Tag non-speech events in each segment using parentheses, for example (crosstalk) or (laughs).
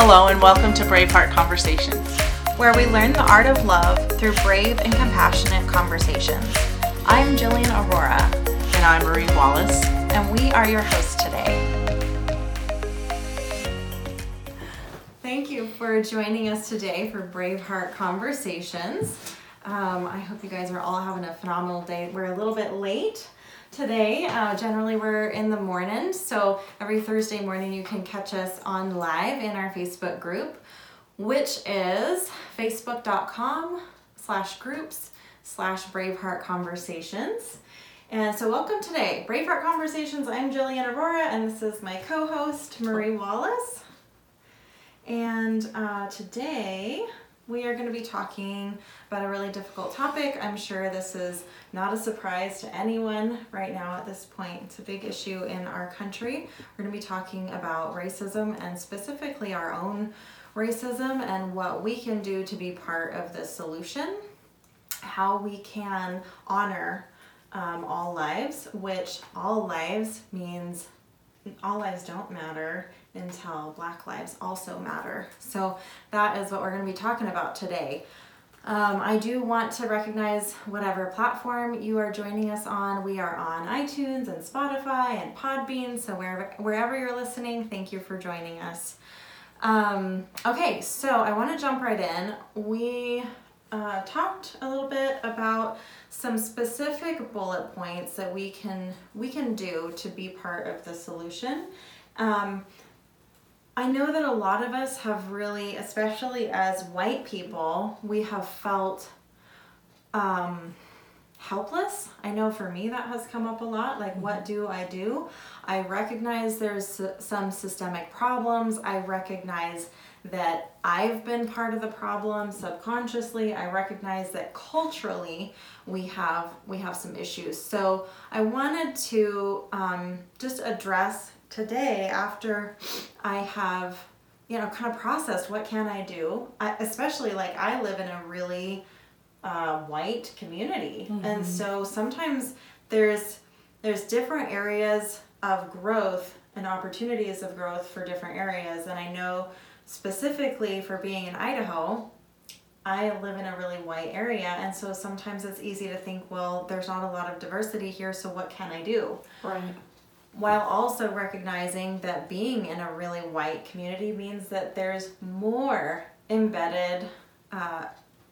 Hello, and welcome to Braveheart Conversations. where we learn the art of love through brave and compassionate conversations. I'm Jillian Aurora, And I'm Marie Wallace. and we are your hosts today. Thank you for joining us today for Braveheart Conversations. Um, I hope you guys are all having a phenomenal day. We're a little bit late today. Uh, generally, we're in the morning, so every Thursday morning you can catch us on live in our Facebook group, which is facebook.com slash groups slash Braveheart Conversations. And so, welcome today, Braveheart Conversations. I'm Jillian Aurora, and this is my co-host Marie Wallace. And uh, today we are going to be talking about a really difficult topic. I'm sure this is not a surprise to anyone right now at this point. It's a big issue in our country. We're going to be talking about racism and specifically our own racism and what we can do to be part of the solution, how we can honor um, all lives, which all lives means all lives don't matter until black lives also matter. So that is what we're going to be talking about today. Um, I do want to recognize whatever platform you are joining us on. We are on iTunes and Spotify and Podbean. So wherever wherever you're listening, thank you for joining us. Um, okay, so I want to jump right in. We uh, talked a little bit about some specific bullet points that we can we can do to be part of the solution. Um, I know that a lot of us have really, especially as white people, we have felt um, helpless. I know for me that has come up a lot. Like, what do I do? I recognize there's some systemic problems. I recognize that I've been part of the problem subconsciously. I recognize that culturally we have we have some issues. So I wanted to um, just address today after I have you know kind of processed what can I do, I, especially like I live in a really uh, white community, and so sometimes there's there's different areas of growth and opportunities of growth for different areas, and I know specifically for being in Idaho. I live in a really white area, and so sometimes it's easy to think, well, there's not a lot of diversity here, so what can I do? Right. While also recognizing that being in a really white community means that there's more embedded uh,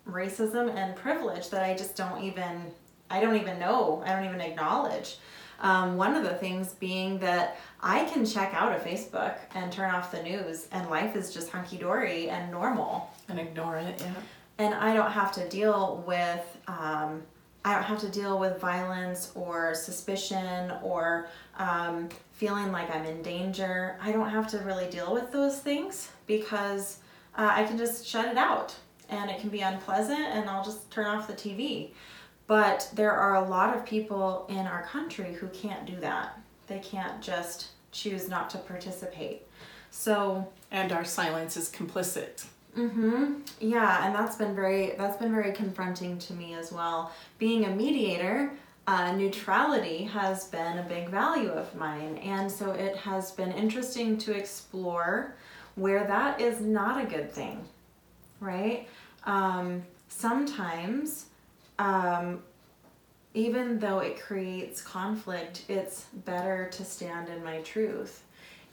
racism and privilege that I just don't even I don't even know I don't even acknowledge. Um, one of the things being that I can check out of Facebook and turn off the news, and life is just hunky dory and normal And ignore it, yeah. and I don't have to deal with um, I don't have to deal with violence or suspicion or um, feeling like I'm in danger. I don't have to really deal with those things because uh, I can just shut it out and it can be unpleasant and I'll just turn off the TV. But there are a lot of people in our country who can't do that. They can't just choose not to participate. So And our silence is complicit. Mm-hmm. Yeah, and that's been very that's been very confronting to me as well. Being a mediator, uh, neutrality has been a big value of mine, and so it has been interesting to explore where that is not a good thing, right? Um, sometimes, um, even though it creates conflict, it's better to stand in my truth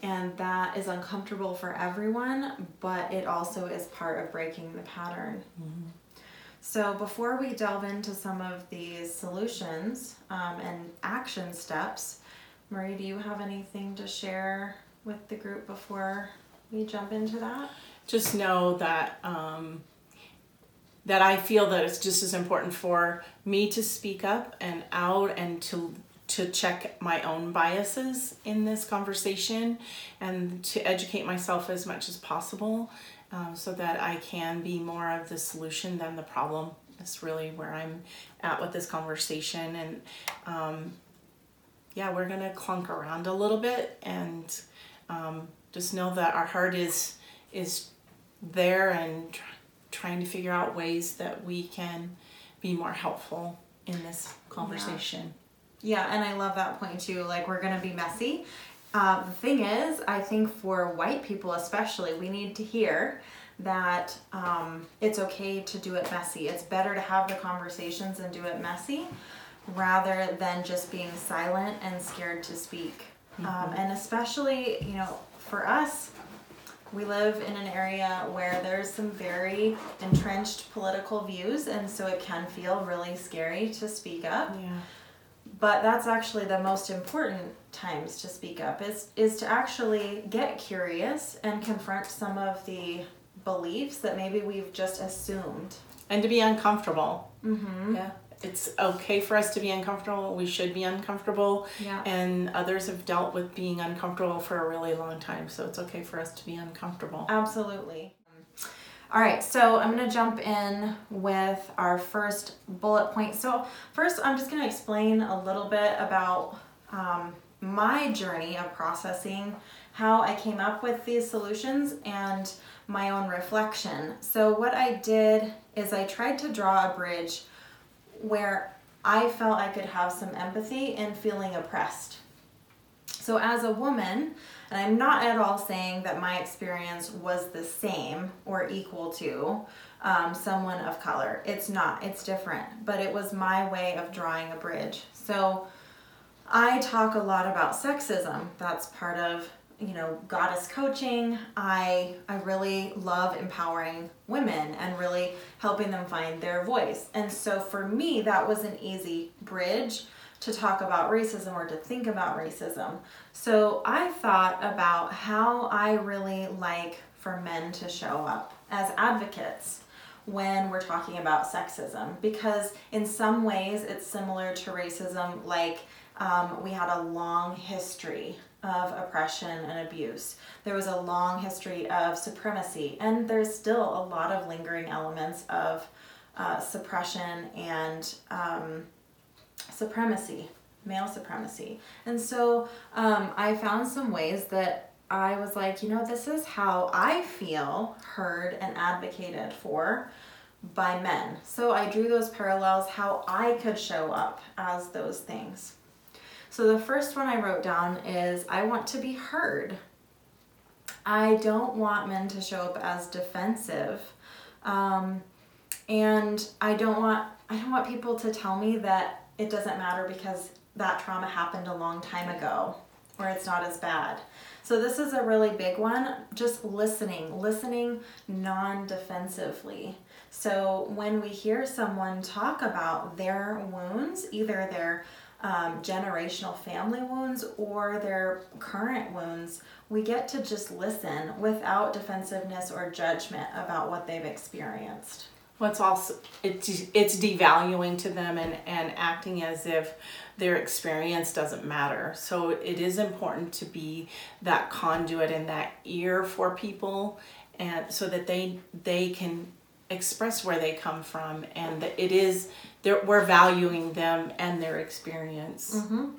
and that is uncomfortable for everyone, but it also is part of breaking the pattern. So, before we delve into some of these solutions um, and action steps, Marie, do you have anything to share with the group before we jump into that? Just know that um, that I feel that it's just as important for me to speak up and out and to to check my own biases in this conversation and to educate myself as much as possible um, so that I can be more of the solution than the problem. That's really where I'm at with this conversation. And um, yeah, we're going to clunk around a little bit and um, just know that our heart is is there and tr- trying to figure out ways that we can be more helpful in this conversation. Yeah, and I love that point too. Like, we're going to be messy uh, the thing is, I think for white people especially, we need to hear that um, it's okay to do it messy. It's better to have the conversations and do it messy rather than just being silent and scared to speak. Um, and especially, you know, for us, we live in an area where there's some very entrenched political views, and so it can feel really scary to speak up. Yeah. But that's actually the most important times to speak up is is to actually get curious and confront some of the beliefs that maybe we've just assumed. And to be uncomfortable. Mm-hmm. Yeah. It's okay for us to be uncomfortable. We should be uncomfortable. Yeah. And others have dealt with being uncomfortable for a really long time. So it's okay for us to be uncomfortable. Absolutely. All right, so I'm to jump in with our first bullet point. So, first, I'm just to explain a little bit about um, my journey of processing how I came up with these solutions and my own reflection. So, what I did is I tried to draw a bridge where I felt I could have some empathy in feeling oppressed. So, as a woman, and I'm not at all saying that my experience was the same or equal to um, someone of color. It's not, it's different, but it was my way of drawing a bridge. So, I talk a lot about sexism. That's part of you know goddess coaching i i really love empowering women and really helping them find their voice and so for me that was an easy bridge to talk about racism or to think about racism so i thought about how i really like for men to show up as advocates when we're talking about sexism because in some ways it's similar to racism like um, we had a long history of oppression and abuse. There was a long history of supremacy, and there's still a lot of lingering elements of uh, suppression and um, supremacy, male supremacy. And so um, I found some ways that I was like, you know, this is how I feel heard and advocated for by men. So I drew those parallels how I could show up as those things. So the first one I wrote down is I want to be heard. I don't want men to show up as defensive. Um, and I don't want I don't want people to tell me that it doesn't matter because that trauma happened a long time ago or it's not as bad. So this is a really big one, just listening, listening non-defensively. So when we hear someone talk about their wounds, either their um, generational family wounds or their current wounds, we get to just listen without defensiveness or judgment about what they've experienced. What's also it's it's devaluing to them and and acting as if their experience doesn't matter. So it is important to be that conduit and that ear for people, and so that they they can express where they come from and that it is we're valuing them and their experience. Mm-hmm.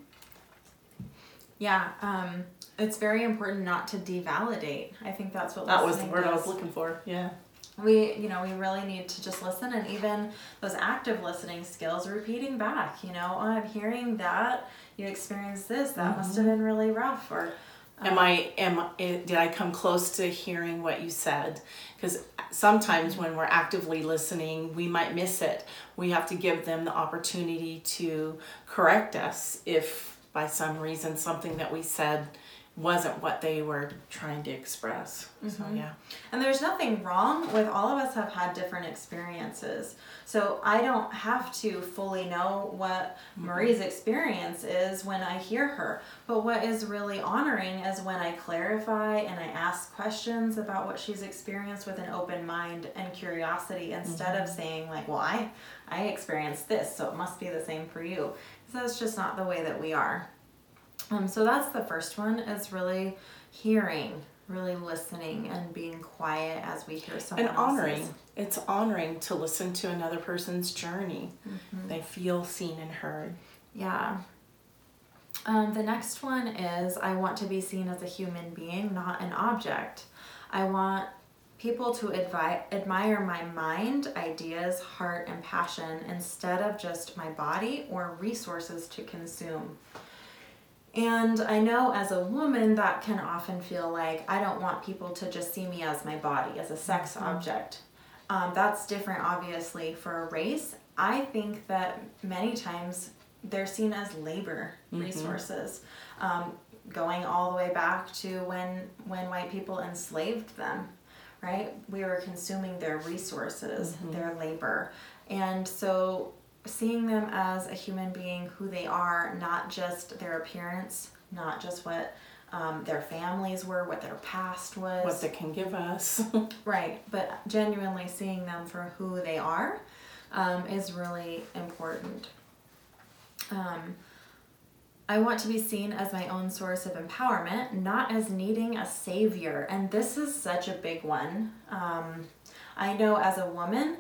Yeah, um, it's very important not to devalidate. I think that's what that was the word does. I was looking for. Yeah. We, you know, we really need to just listen, and even those active listening skills, repeating back. You know, oh, I'm hearing that you experienced this. That mm-hmm. must have been really rough, or am I am did I come close to hearing what you said? Because sometimes when we're actively listening, we might miss it. We have to give them the opportunity to correct us if by some reason something that we said wasn't what they were trying to express. Mm-hmm. So yeah. And there's nothing wrong with all of us have had different experiences. So I don't have to fully know what mm-hmm. Marie's experience is when I hear her. But what is really honoring is when I clarify and I ask questions about what she's experienced with an open mind and curiosity instead mm-hmm. of saying like, "Well, I I experienced this, so it must be the same for you." So that's just not the way that we are. Um, so that's the first one is really hearing, really listening and being quiet as we hear someone and honoring. Else's. It's honoring to listen to another person's journey. Mm-hmm. They feel seen and heard. Yeah. Um, the next one is I want to be seen as a human being, not an object. I want people to advi- admire my mind, ideas, heart, and passion instead of just my body or resources to consume And I know as a woman that can often feel like I don't want people to just see me as my body, as a sex mm-hmm. object. Um, that's different, obviously, for a race. I think that many times they're seen as labor mm-hmm. resources, um, going all the way back to when when white people enslaved them. Right, we were consuming their resources, mm-hmm. their labor, and so seeing them as a human being, who they are, not just their appearance, not just what um, their families were, what their past was, what they can give us. (laughs) right, but genuinely seeing them for who they are um, is really important. Um, I want to be seen as my own source of empowerment, not as needing a savior. And this is such a big one. Um, I know as a woman,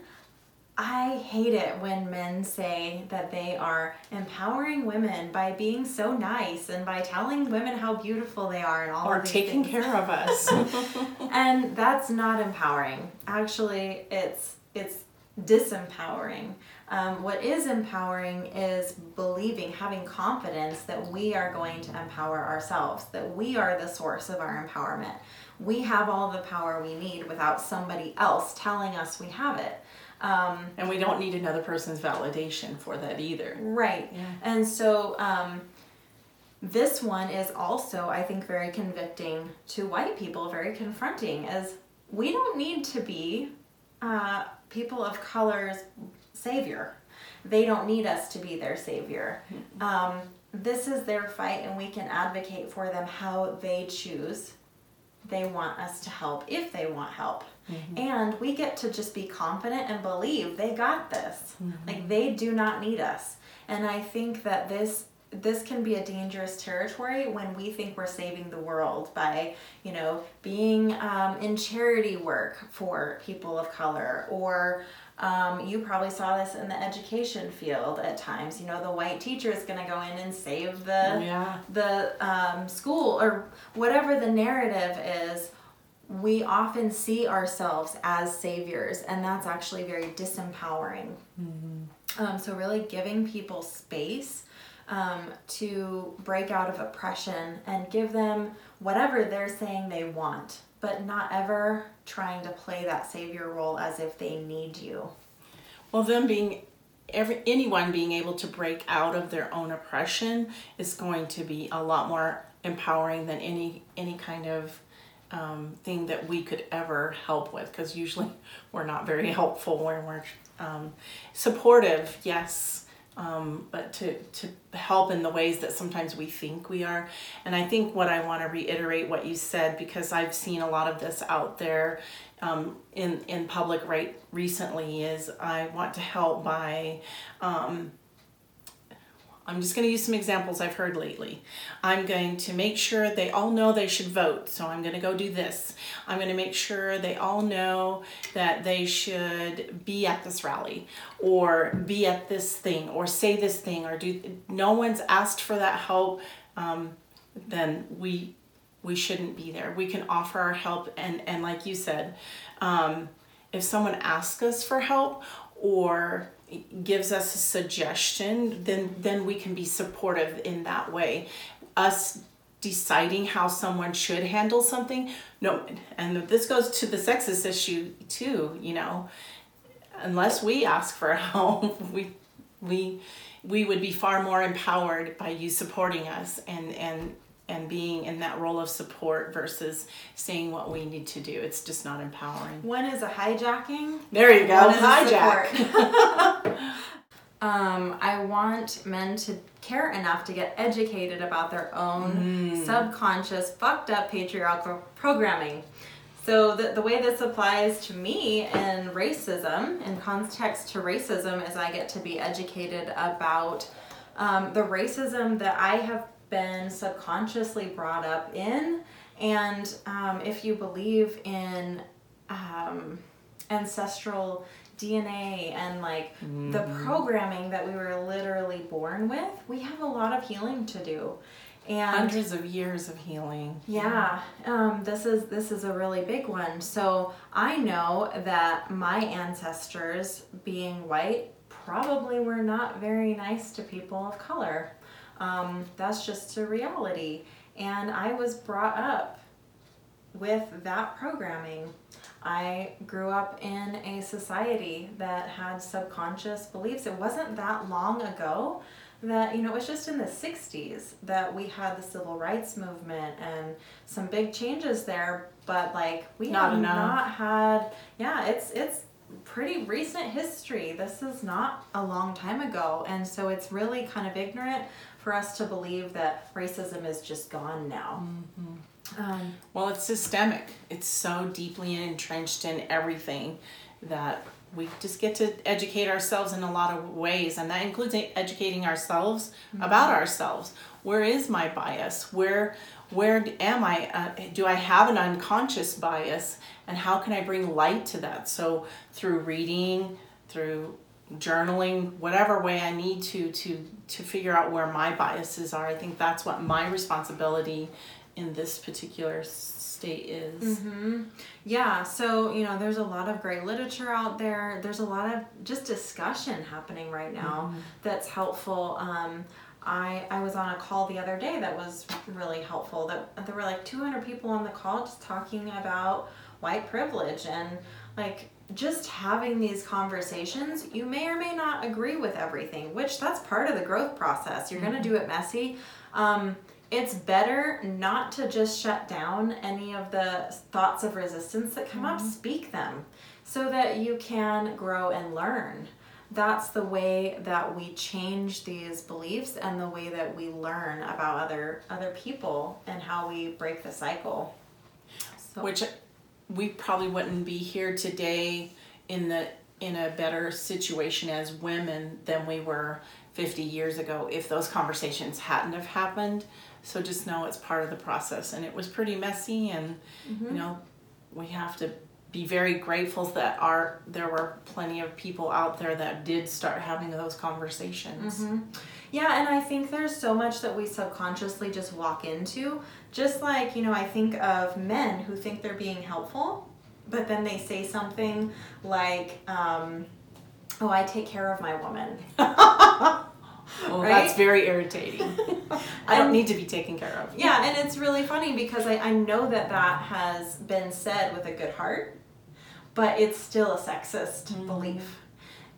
I hate it when men say that they are empowering women by being so nice and by telling women how beautiful they are and all or taking things. care of us. (laughs) (laughs) and that's not empowering. Actually, it's it's disempowering. Um, what is empowering is believing, having confidence that we are going to empower ourselves, that we are the source of our empowerment. We have all the power we need without somebody else telling us we have it. Um, and we don't need another person's validation for that either. Right. Yeah. And so um, this one is also, I think, very convicting to white people, very confronting, as we don't need to be uh, people of color's savior. They don't need us to be their savior. Mm-hmm. Um, this is their fight, and we can advocate for them how they choose they want us to help if they want help. Mm-hmm. And we get to just be confident and believe they got this. Mm-hmm. Like they do not need us. And I think that this this can be a dangerous territory when we think we're saving the world by you know being um, in charity work for people of color or um, you probably saw this in the education field at times. You know, the white teacher is going to go in and save the yeah. the um, school or whatever the narrative is. We often see ourselves as saviors, and that's actually very disempowering. Mm-hmm. Um, so, really giving people space um, to break out of oppression and give them whatever they're saying they want but not ever trying to play that savior role as if they need you. Well, them being every anyone being able to break out of their own oppression is going to be a lot more empowering than any any kind of um, thing that we could ever help with because usually (laughs) we're not very (laughs) helpful when we're um, supportive yes um, but to, to help in the ways that sometimes we think we are. And I think what I want to reiterate what you said because I've seen a lot of this out there um, in in public right recently is I want to help by um, I'm just going to use some examples I've heard lately. I'm going to make sure they all know they should vote, so I'm going to go do this. I'm going to make sure they all know that they should be at this rally or be at this thing or say this thing or do. No one's asked for that help. Um, then we we shouldn't be there. We can offer our help, and and like you said, um, if someone asks us for help or gives us a suggestion, then then we can be supportive in that way. Us deciding how someone should handle something, no, and this goes to the sexist issue too. You know, unless we ask for (laughs) help, we we we would be far more empowered by you supporting us and and and being in that role of support versus saying what we need to do. It's just not empowering. One is a hijacking. There you go. Hijack. (laughs) (laughs) um, I want men to care enough to get educated about their own mm. subconscious, fucked up patriarchal programming. So the, the way this applies to me in racism, in context to racism, is I get to be educated about um, the racism that I have been subconsciously brought up in. And um, if you believe in um, ancestral DNA and like mm. the mm-hmm. programming that we were literally born with, we have a lot of healing to do. And hundreds of years of healing. Yeah, um, this is this is a really big one. So I know that my ancestors, being white, probably were not very nice to people of color. Um, that's just a reality. And I was brought up with that programming. I grew up in a society that had subconscious beliefs. It wasn't that long ago that, you know, it was just in the 60s that we had the civil rights movement and some big changes there, but like we Not have enough. not had yeah, it's it's pretty recent history. This is not a long time ago. And so it's really kind of ignorant for us to believe that racism is just gone now. Um, Well, it's systemic. It's so deeply entrenched in everything that we just get to educate ourselves in a lot of ways, and that includes educating ourselves about ourselves. Where is my bias? Where where am I? Uh, do I have an unconscious bias, and how can I bring light to that? So through reading, through journaling, whatever way I need to to to figure out where my biases are. I think that's what my responsibility in this particular state is. Yeah, so you know, there's a lot of great literature out there. There's a lot of just discussion happening right now that's helpful. Um, I I was on a call the other day that was really helpful. That there were like 200 people on the call just talking about white privilege and like just having these conversations. You may or may not agree with everything, which that's part of the growth process. You're gonna do it messy. Um, it's better not to just shut down any of the thoughts of resistance that come up, speak them so that you can grow and learn. That's the way that we change these beliefs and the way that we learn about other other people and how we break the cycle. So, Which we probably wouldn't be here today in the in a better situation as women than we were 50 years ago if those conversations hadn't have happened. So just know it's part of the process and it was pretty messy and you mm-hmm. know we have to be very grateful that our there were plenty of people out there that did start having those conversations. Mm-hmm. Yeah, and I think there's so much that we subconsciously just walk into. Just like, you know, I think of men who think they're being helpful, but then they say something like, um, oh, I take care of my woman. Well, (laughs) Right? that's very irritating. (laughs) I don't need to be taken care of. Yeah, and it's really funny because I, I know that that has been said with a good heart, but it's still a sexist belief.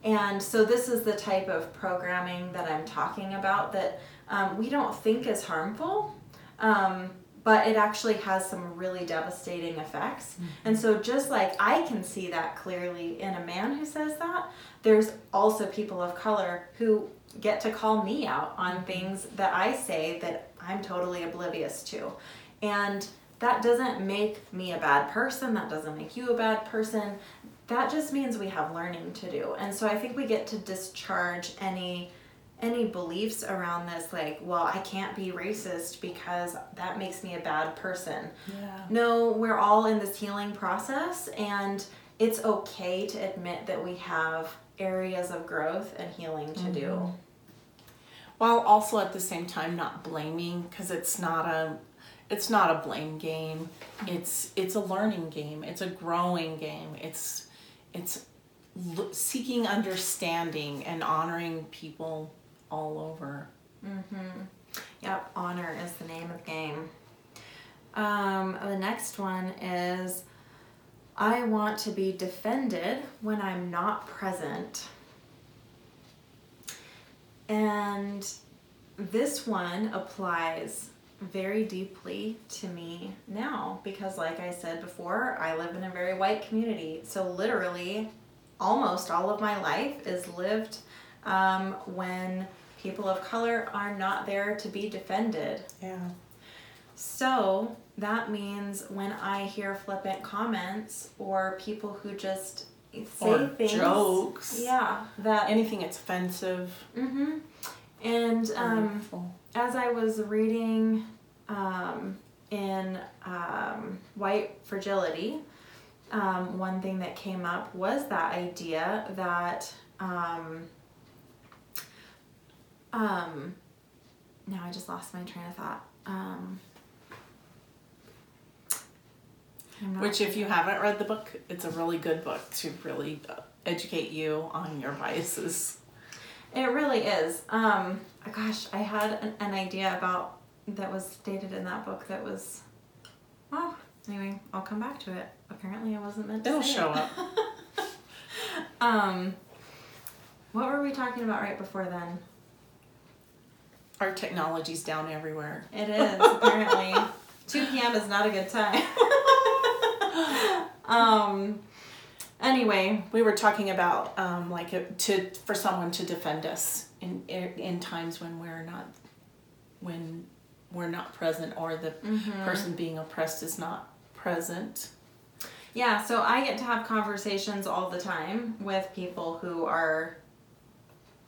And so, this is the type of programming that I'm talking about that um, we don't think is harmful, um, but it actually has some really devastating effects. And so, just like I can see that clearly in a man who says that, there's also people of color who get to call me out on things that I say that I'm totally oblivious to. And that doesn't make me a bad person, that doesn't make you a bad person. That just means we have learning to do. And so I think we get to discharge any any beliefs around this like, well, I can't be racist because that makes me a bad person. Yeah. No, we're all in this healing process, and it's okay to admit that we have areas of growth and healing to do. Mm-hmm. while also at the same time not blaming because it's not a it's not a blame game mm-hmm. it's it's a learning game it's a growing game it's it's seeking understanding and honoring people all over Yep, honor is the name of the game. Um, the next one is I want to be defended when I'm not present. And this one applies very deeply to me now because, like I said before, I live in a very white community. So, literally, almost all of my life is lived um, when people of color are not there to be defended. yeah So that means when I hear flippant comments or people who just say Or things, jokes. yeah, that anything that's offensive hmm And um, hurtful. As I was reading um, in um, White Fragility, um, one thing that came up was that idea that um, um, now I just lost my train of thought. Um, which if you haven't read the book it's a really good book to really uh, educate you on your biases It really is. Um, gosh, I had an, an idea about that was stated in that book that was. Well, anyway, I'll come back to it. Apparently, I wasn't meant to. It'll show it. up. (laughs) Um, what were we talking about right before then? Our technology's down everywhere. It is apparently (laughs) 2 p.m. is not a good time. (laughs) um. Anyway, We were talking about um, like a, to for someone to defend us in in times when we're not when we're not present or the Mm-hmm. person being oppressed is not present. yeah. So I get to have conversations all the time with people who are.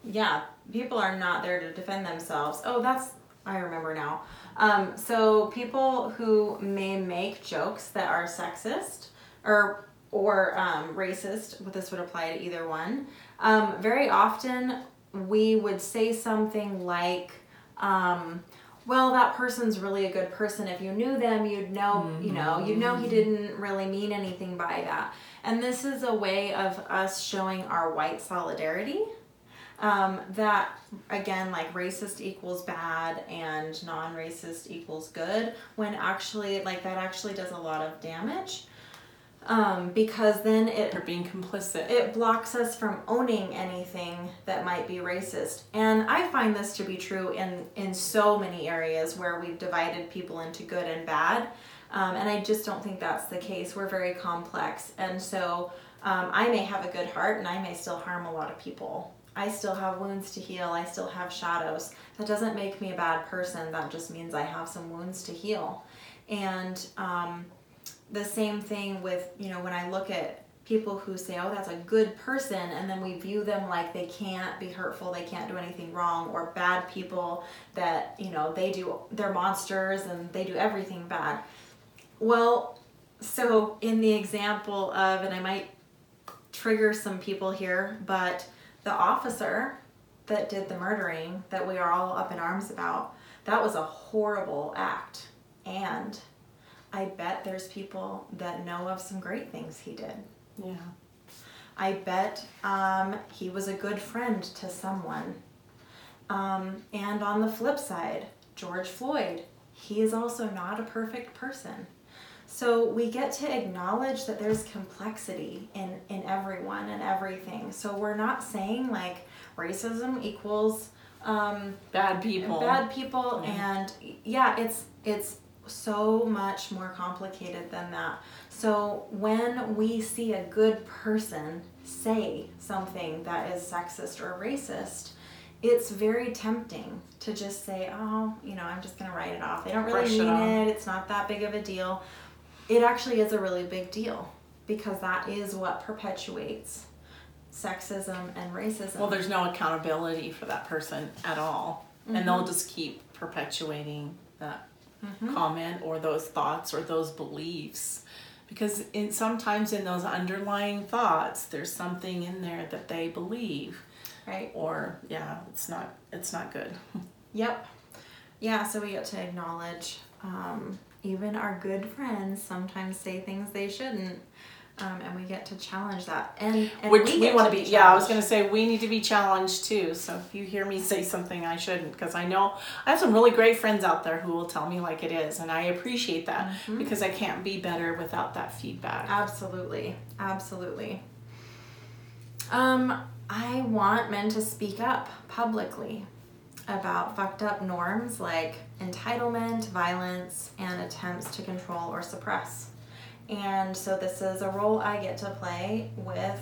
Yeah, people are not there to defend themselves. Oh, that's I remember now. Um, so people who may make jokes that are sexist or or um, racist, but this would apply to either one. Um, very often we would say something like, um, "Well, that person's really a good person. If you knew them, you'd know. You know, you'd know he didn't really mean anything by that." And this is a way of us showing our white solidarity um, that again like racist equals bad and non-racist equals good when actually like that actually does a lot of damage um, because then it They're being complicit. it blocks us from owning anything that might be racist. And i find this to be true in in so many areas where we've divided people into good and bad. Um, and i just don't think that's the case. We're very complex. And so um, i may have a good heart and i may still harm a lot of people. I still have wounds to heal. I still have shadows. That doesn't make me a bad person. That just means i have some wounds to heal. And um, the same thing with you know when i look at people who say oh that's a good person and then we view them like they can't be hurtful they can't do anything wrong or bad people that you know they do they're monsters and they do everything bad. Well so in the example of and i might trigger some people here but the officer that did the murdering that we are all up in arms about that was a horrible act there's people that know of some great things he did. yeah. I bet um, he was a good friend to someone. Um, and on the flip side, George Floyd, he is also not a perfect person. So we get to acknowledge that there's complexity in, in everyone and everything. So we're not saying like racism equals um, Bad people. bad people Yeah. and yeah it's it's so much more complicated than that. So when we see a good person say something that is sexist or racist it's very tempting to just say oh you know i'm just going to write it off. They don't really Brush mean off. it. It's not that big of a deal. It actually is a really big deal because that is what perpetuates sexism and racism. Well, there's no accountability for that person at all, and Mm-hmm. they'll just keep perpetuating that comment or those thoughts or those beliefs, because in sometimes in those underlying thoughts, there's something in there that they believe, right or yeah, it's not it's not good. (laughs) Yep. Yeah, so we get to acknowledge um, even our good friends sometimes say things they shouldn't. Um, and we get to challenge that. And, and Which we, get want to be. Yeah, I was gonna say we need to be challenged too. So if you hear me say something I shouldn't, because I know I have some really great friends out there who will tell me like it is, and I appreciate that Mm-hmm. because I can't be better without that feedback. Absolutely. Absolutely. Um, I want men to speak up publicly about fucked up norms like entitlement, violence, and attempts to control or suppress. And so this is a role I get to play with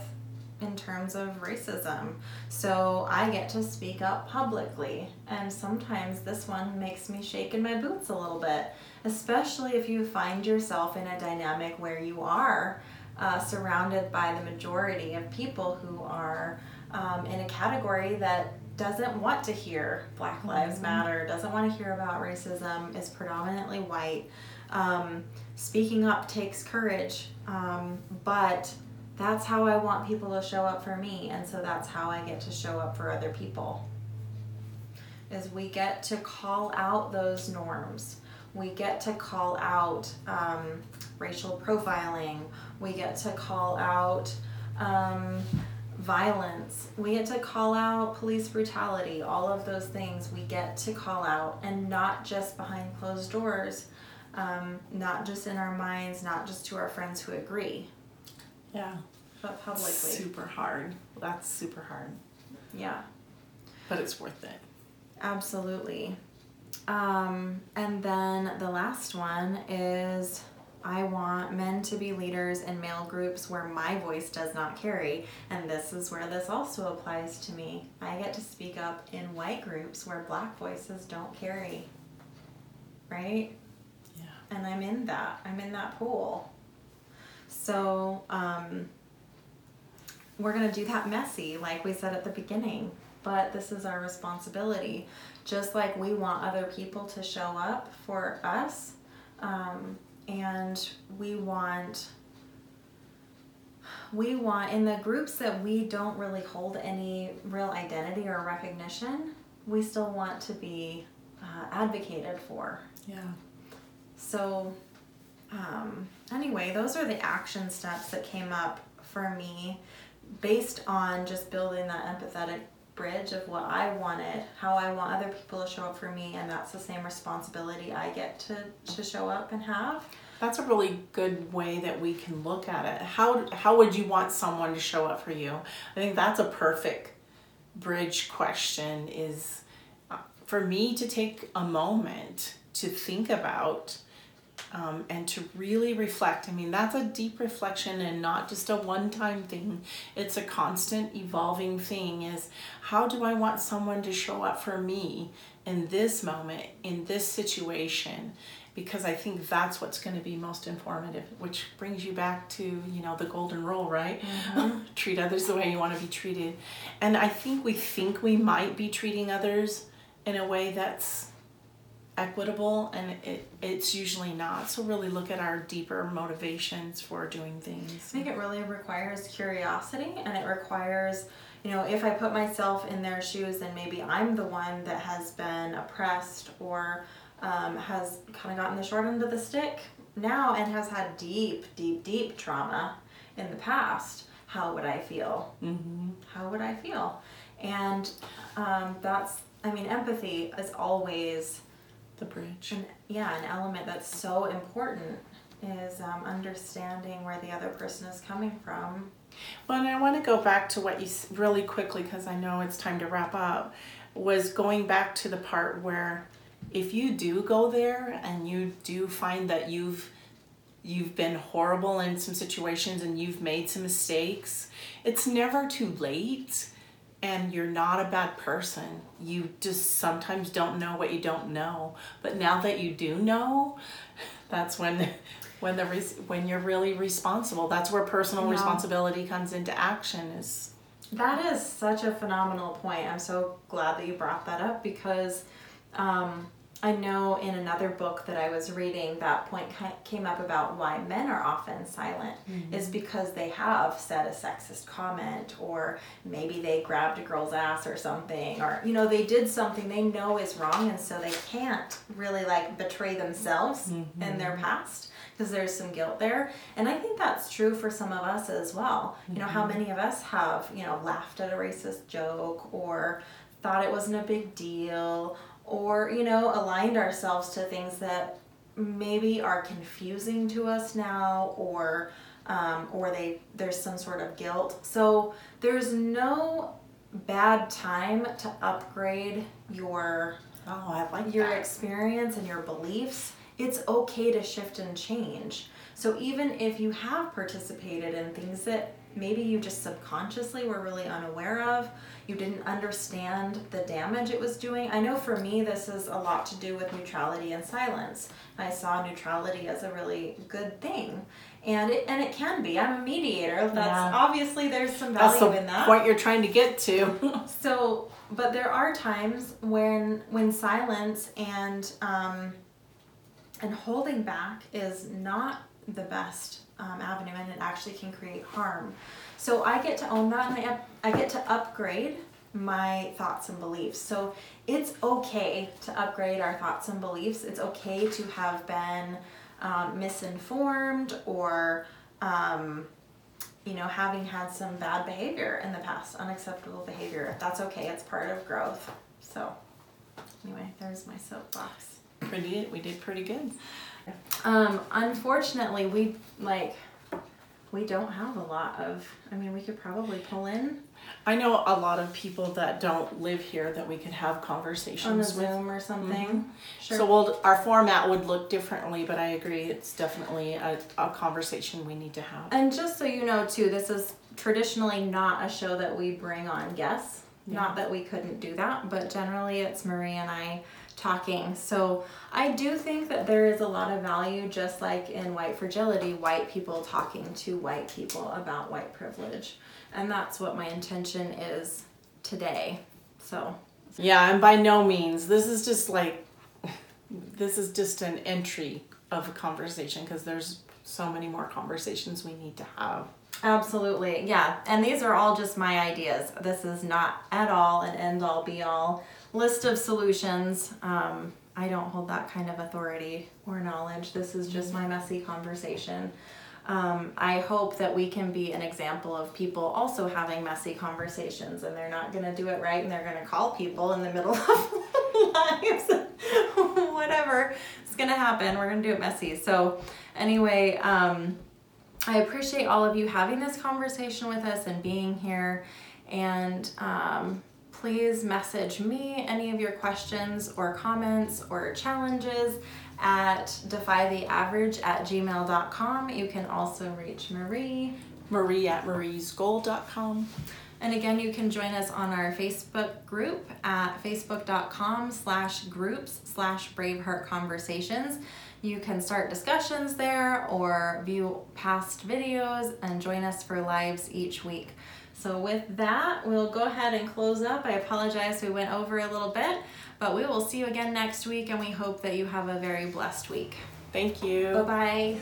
in terms of racism. So I get to speak up publicly. And sometimes this one makes me shake in my boots a little bit, especially if you find yourself in a dynamic where you are uh, surrounded by the majority of people who are um, in a category that doesn't want to hear Black Lives Matter, doesn't want to hear about racism, is predominantly white. Um, speaking up takes courage, um, but that's how I want people to show up for me, and so that's how I get to show up for other people. Is we get to call out those norms. We get to call out um, racial profiling. We get to call out um, violence. We get to call out police brutality, all of those things we get to call out, and not just behind closed doors, um, not just in our minds, not just to our friends who agree, Yeah. but publicly. Super hard. That's super hard. Yeah, But it's worth it. absolutely. Um, and then the last one is I want men to be leaders in male groups where my voice does not carry. And this is where this also applies to me. I get to speak up in white groups where black voices don't carry. Right? And I'm in that. I'm in that pool. So, um, we're going to do that messy, like we said at the beginning. But this is our responsibility. Just like we want other people to show up for us, um, and we want we want in the groups that we don't really hold any real identity or recognition we still want to be uh, advocated for Yeah. So um, anyway those are the action steps that came up for me based on just building that empathetic bridge of what i wanted how i want other people to show up for me and that's the same responsibility i get to, to show up and have That's a really good way that we can look at it. How how would you want someone to show up for you? I think that's a perfect bridge question is uh, for me to take a moment to think about um, and to really reflect. I mean, that's a deep reflection and not just a one time thing. It's a constant evolving thing is how do I want someone to show up for me in this moment, in this situation? Because I think that's what's going to be most informative, which brings you back to, you know, the golden rule, right? (laughs) Treat others the way you want to be treated. And I think we think we might be treating others in a way that's equitable and it, it's usually not so really look at our deeper motivations for doing things I think it really requires curiosity and it requires, you know, if I put myself in their shoes, and maybe I'm the one that has been oppressed or um, has kind of gotten the short end of the stick now and has had deep, deep, deep trauma in the past. How would I feel? mm-hmm. How would I feel? And um, that's, I mean, empathy is always the bridge an, yeah, an element that's so important is um, understanding where the other person is coming from. well and i want to go back to what you really quickly because i know it's time to wrap up was going back to the part where if you do go there and you do find that you've you've been horrible in some situations and you've made some mistakes it's never too late and you're not a bad person you just sometimes don't know what you don't know. But now that you do know (laughs) that's when when the res- when you're really responsible. That's where personal responsibility comes into action is That is such a phenomenal point. I'm so glad that you brought that up because um, I know in another book that I was reading, that point came up about why men are often silent mm-hmm. is because they have said a sexist comment or maybe they grabbed a girl's ass or something or you know they did something they know is wrong and so they can't really like betray themselves mm-hmm. in their past because there's some guilt there. And i think that's true for some of us as well. You know how mm-hmm. many of us have you know laughed at a racist joke or thought it wasn't a big deal or you know aligned ourselves to things that maybe are confusing to us now or um, or they there's some sort of guilt. So there's no bad time to upgrade your oh i like your that. experience and your beliefs, it's okay to shift and change. So even if you have participated in things that maybe you just subconsciously were really unaware of, you didn't understand the damage it was doing. I know for me this is a lot to do with neutrality and silence. I saw neutrality as a really good thing. And it and it can be. I'm a mediator. That's Yeah. obviously there's some that's value the in that. point you're trying to get to (laughs) (laughs) So, but there are times when when silence and um, and holding back is not the best um, avenue, and it actually can create harm. So I get to own that, and I, up- I get to upgrade my thoughts and beliefs. So it's okay to upgrade our thoughts and beliefs. It's okay to have been um, misinformed or um, you know, having had some bad behavior in the past, unacceptable behavior. That's okay, it's part of growth. So, anyway, there's my soapbox. Pretty, we did pretty good. Um, unfortunately, we like we don't have a lot of. I mean, we could probably pull in I know a lot of people that don't live here that we could have on a conversations with. Zoom or something. Sure. So we'll, our format would look differently, but I agree, it's definitely a, a conversation we need to have. And just so you know, too, this is traditionally not a show that we bring on guests. Not that we couldn't do that, but generally it's Marie and I talking. So I do think that there is a lot of value, just like in white fragility, white people talking to white people about white privilege. And that's what my intention is today. So, Yeah, and by no means, this is just like, (laughs) this is just an entry of a conversation because there's so many more conversations we need to have. Absolutely, yeah. And these are all just my ideas. This is not at all an end all be all list of solutions. Um, I don't hold that kind of authority or knowledge. This is just my messy conversation. Um, I hope that we can be an example of people also having messy conversations and they're not going to do it right and they're going to call people in the middle (laughs) of lives. (laughs) Whatever is going to happen, we're going to do it messy. So, anyway, um, I appreciate all of you having this conversation with us and being here. And um, please message me any of your questions or comments or challenges at defy the average at gmail.com. You can also reach Marie. Marie at mariesgoal.com. And again, you can join us on our Facebook group at facebook.com slash groups slash Braveheart Conversations. You can start discussions there or view past videos and join us for lives each week. So with that, we'll go ahead and close up. I apologize we went over a little bit, but we will see you again next week and we hope that you have a very blessed week. Thank you. Bye-bye.